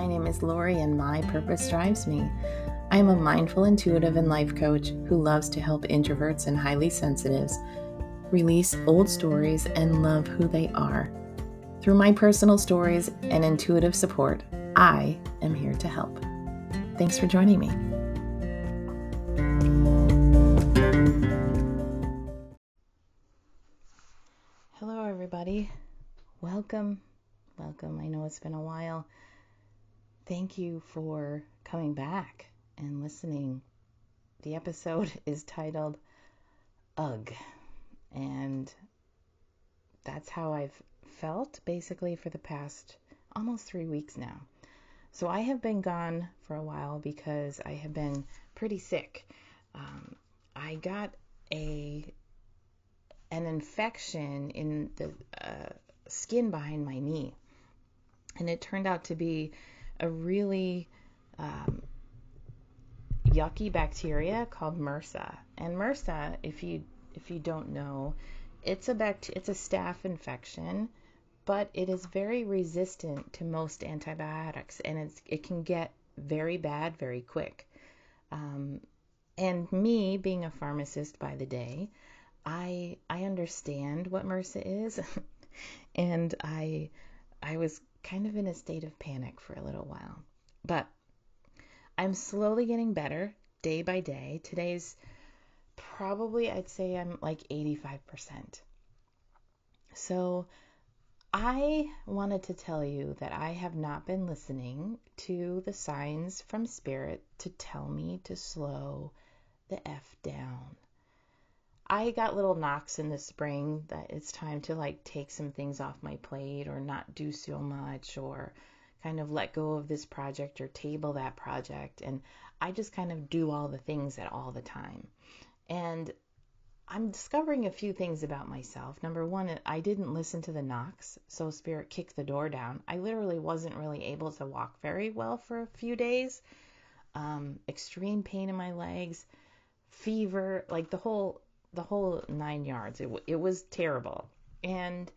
My name is Lori, and my purpose drives me. I am a mindful, intuitive, and life coach who loves to help introverts and highly sensitives release old stories and love who they are. Through my personal stories and intuitive support, I am here to help. Thanks for joining me. Hello, everybody. Welcome. Welcome. I know it's been a while. Thank you for coming back and listening. The episode is titled Ugh. And that's how I've felt basically for the past almost three weeks now. So I have been gone for a while because I have been pretty sick. Um, I got a an infection in the uh, skin behind my knee, and it turned out to be a really um, yucky bacteria called MRSA. And MRSA, if you if you don't know, it's a bact- it's a staph infection, but it is very resistant to most antibiotics, and it's it can get very bad very quick. Um, and me being a pharmacist by the day, I I understand what MRSA is, and I I was kind of in a state of panic for a little while, but I'm slowly getting better day by day. Today's probably I'd say I'm like 85%. So I wanted to tell you that I have not been listening to the signs from spirit to tell me to slow the F down. I got little knocks in the spring that it's time to like take some things off my plate or not do so much or kind of let go of this project or table that project. And I just kind of do all the things at all the time. And I'm discovering a few things about myself. Number one, I didn't listen to the knocks, so spirit kicked the door down. I literally wasn't really able to walk very well for a few days. Um, extreme pain in my legs, fever, like the whole the whole nine yards. It it was terrible, and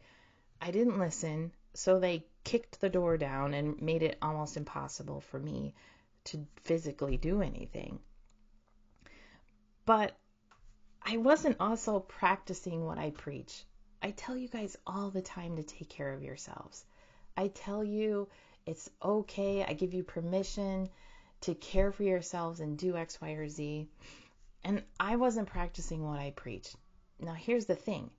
I didn't listen. So they kicked the door down and made it almost impossible for me to physically do anything. But I wasn't also practicing what I preach. I tell you guys all the time to take care of yourselves. I tell you it's okay. I give you permission to care for yourselves and do X, Y, or Z. And I wasn't practicing what I preached. Now, here's the thing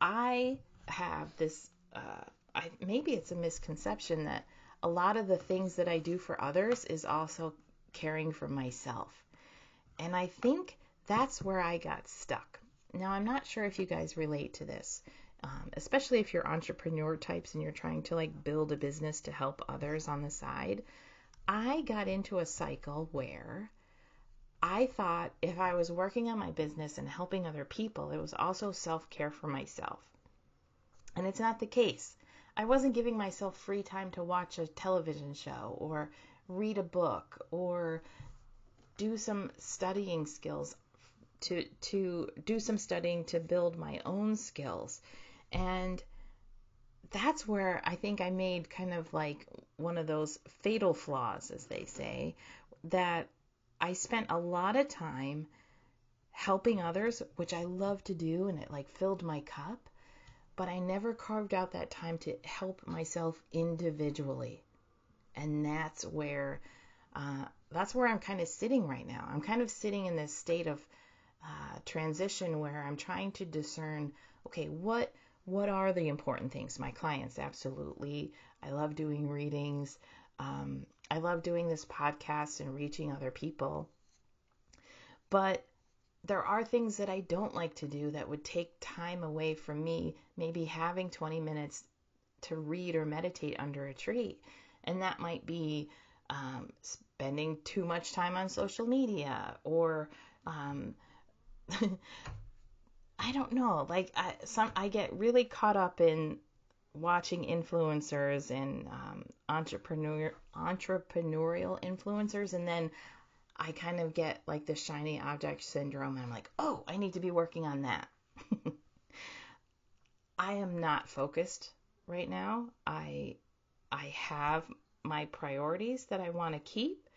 I have this, uh, I, maybe it's a misconception that a lot of the things that I do for others is also caring for myself. And I think that's where I got stuck. Now, I'm not sure if you guys relate to this, um, especially if you're entrepreneur types and you're trying to like build a business to help others on the side. I got into a cycle where I thought if I was working on my business and helping other people, it was also self care for myself. And it's not the case. I wasn't giving myself free time to watch a television show or read a book or do some studying skills to to do some studying to build my own skills and that's where I think I made kind of like one of those fatal flaws as they say that I spent a lot of time helping others which I love to do and it like filled my cup but I never carved out that time to help myself individually and that's where uh, that's where I'm kind of sitting right now. I'm kind of sitting in this state of uh, transition where I'm trying to discern, okay, what what are the important things? My clients, absolutely. I love doing readings. Um, I love doing this podcast and reaching other people. But there are things that I don't like to do that would take time away from me, maybe having 20 minutes to read or meditate under a tree. And that might be um, spending too much time on social media or um, I don't know. Like I, some, I get really caught up in watching influencers and um, entrepreneur entrepreneurial influencers, and then I kind of get like the shiny object syndrome, and I'm like, oh, I need to be working on that. I am not focused right now. I I have my priorities that I want to keep,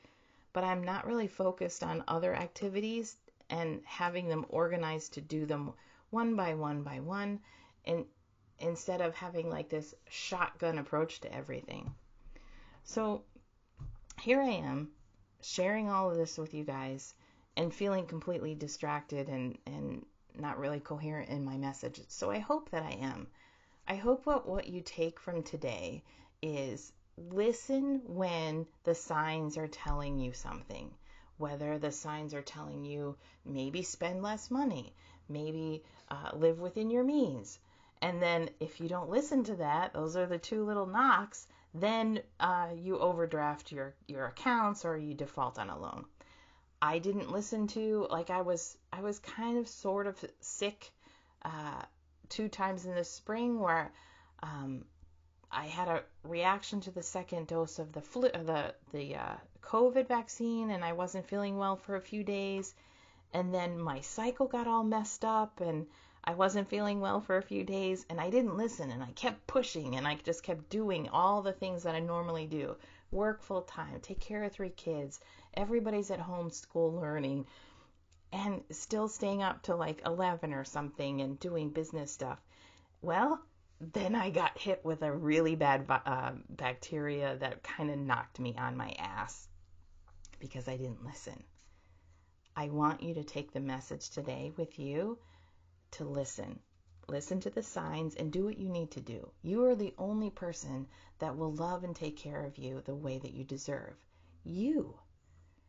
but I'm not really focused on other activities and having them organized to do them one by one by one and instead of having like this shotgun approach to everything. So here I am sharing all of this with you guys and feeling completely distracted and, and not really coherent in my message. So I hope that I am. I hope what, what you take from today is listen when the signs are telling you something. Whether the signs are telling you maybe spend less money, maybe uh, live within your means. And then if you don't listen to that, those are the two little knocks, then uh, you overdraft your, your accounts or you default on a loan. I didn't listen to like I was I was kind of sort of sick uh, two times in the spring where um, I had a reaction to the second dose of the flu the the uh, COVID vaccine and I wasn't feeling well for a few days and then my cycle got all messed up and I wasn't feeling well for a few days and I didn't listen and I kept pushing and I just kept doing all the things that I normally do work full time, take care of three kids, everybody's at home school learning, and still staying up till like 11 or something and doing business stuff. Well, then I got hit with a really bad uh, bacteria that kind of knocked me on my ass because I didn't listen. I want you to take the message today with you to listen listen to the signs, and do what you need to do. You are the only person that will love and take care of you the way that you deserve. You.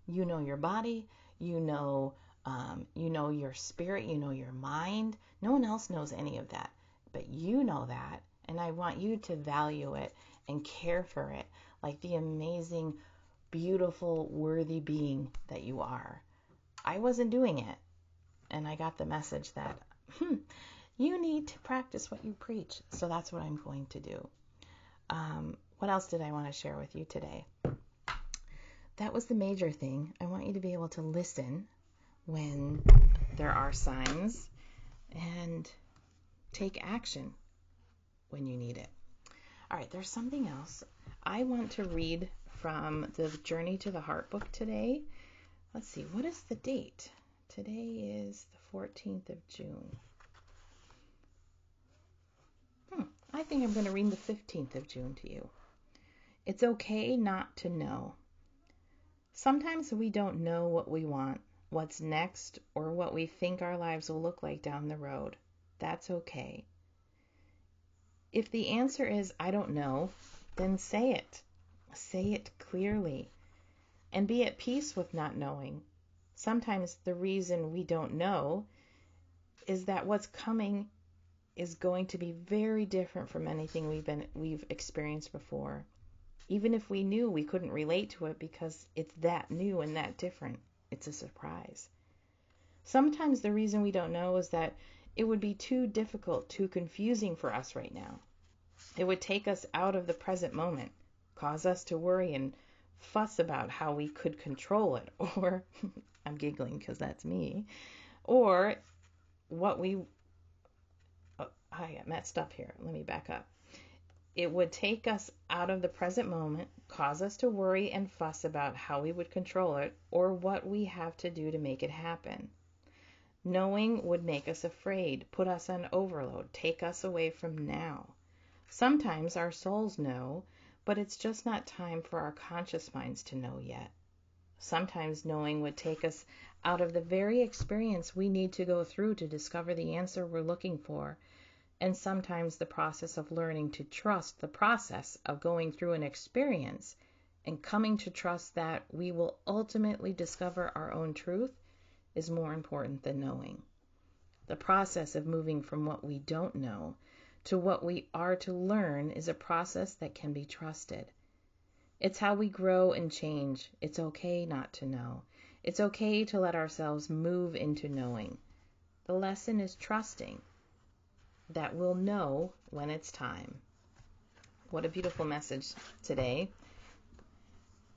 You know your body. You know. Um, you know your spirit. You know your mind. No one else knows any of that, but you know that, and I want you to value it and care for it like the amazing, beautiful, worthy being that you are. I wasn't doing it, and I got the message that. Hmm, you need to practice what you preach. So that's what I'm going to do. Um, what else did I want to share with you today? That was the major thing. I want you to be able to listen when there are signs and take action when you need it. All right, there's something else. I want to read from the Journey to the Heart book today. Let's see, what is the date? Today is the 14th of June. Hmm, I think I'm going to read the 15th of June to you. It's okay not to know. Sometimes we don't know what we want, what's next, or what we think our lives will look like down the road. That's okay. If the answer is, I don't know, then say it. Say it clearly. And be at peace with not knowing. Sometimes the reason we don't know is that what's coming is going to be very different from anything we've been we've experienced before. Even if we knew we couldn't relate to it because it's that new and that different. It's a surprise. Sometimes the reason we don't know is that it would be too difficult, too confusing for us right now. It would take us out of the present moment, cause us to worry and fuss about how we could control it, or I'm giggling because that's me, or what we Oh, I got messed up here. Let me back up. It would take us out of the present moment, cause us to worry and fuss about how we would control it or what we have to do to make it happen. Knowing would make us afraid, put us on overload, take us away from now. Sometimes our souls know, but it's just not time for our conscious minds to know yet. Sometimes knowing would take us out of the very experience we need to go through to discover the answer we're looking for and sometimes the process of learning to trust the process of going through an experience and coming to trust that we will ultimately discover our own truth is more important than knowing. The process of moving from what we don't know to what we are to learn is a process that can be trusted. It's how we grow and change. It's okay not to know. It's okay to let ourselves move into knowing. The lesson is trusting that we'll know when it's time. What a beautiful message today.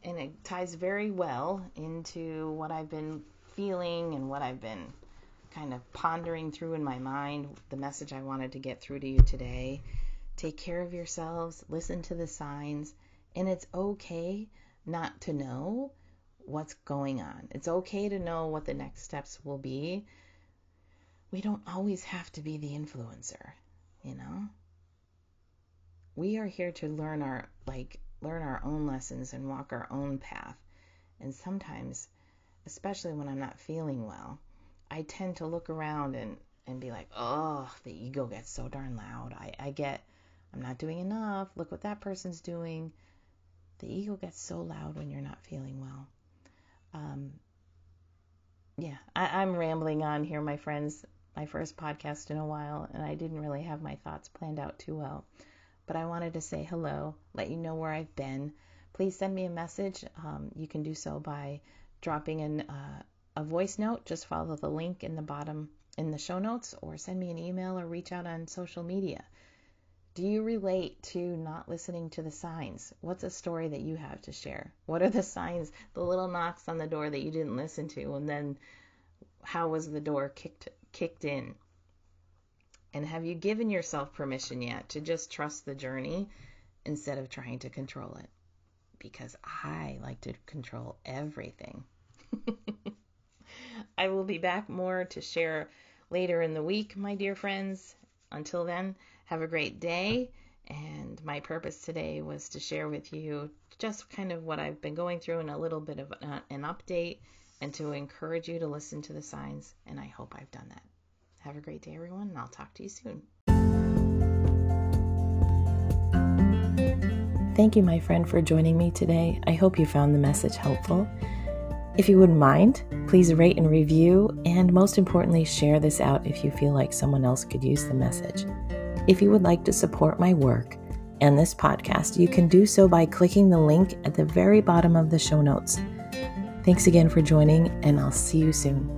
And it ties very well into what I've been feeling and what I've been kind of pondering through in my mind, the message I wanted to get through to you today. Take care of yourselves, listen to the signs, And it's okay not to know what's going on. It's okay to know what the next steps will be. We don't always have to be the influencer, you know? We are here to learn our like learn our own lessons and walk our own path. And sometimes, especially when I'm not feeling well, I tend to look around and and be like, oh, the ego gets so darn loud. I, I get, I'm not doing enough. Look what that person's doing. The ego gets so loud when you're not feeling well. Um, yeah, I, I'm rambling on here, my friends. My first podcast in a while, and I didn't really have my thoughts planned out too well. But I wanted to say hello, let you know where I've been. Please send me a message. Um, you can do so by dropping in uh, a voice note. Just follow the link in the bottom in the show notes, or send me an email or reach out on social media. Do you relate to not listening to the signs? What's a story that you have to share? What are the signs, the little knocks on the door that you didn't listen to, and then how was the door kicked kicked in? And have you given yourself permission yet to just trust the journey instead of trying to control it? Because I like to control everything. I will be back more to share later in the week, my dear friends. Until then, have a great day. And my purpose today was to share with you just kind of what I've been going through and a little bit of an update and to encourage you to listen to the signs. And I hope I've done that. Have a great day, everyone, and I'll talk to you soon. Thank you, my friend, for joining me today. I hope you found the message helpful. If you wouldn't mind, please rate and review, and most importantly, share this out if you feel like someone else could use the message. If you would like to support my work and this podcast, you can do so by clicking the link at the very bottom of the show notes. Thanks again for joining, and I'll see you soon.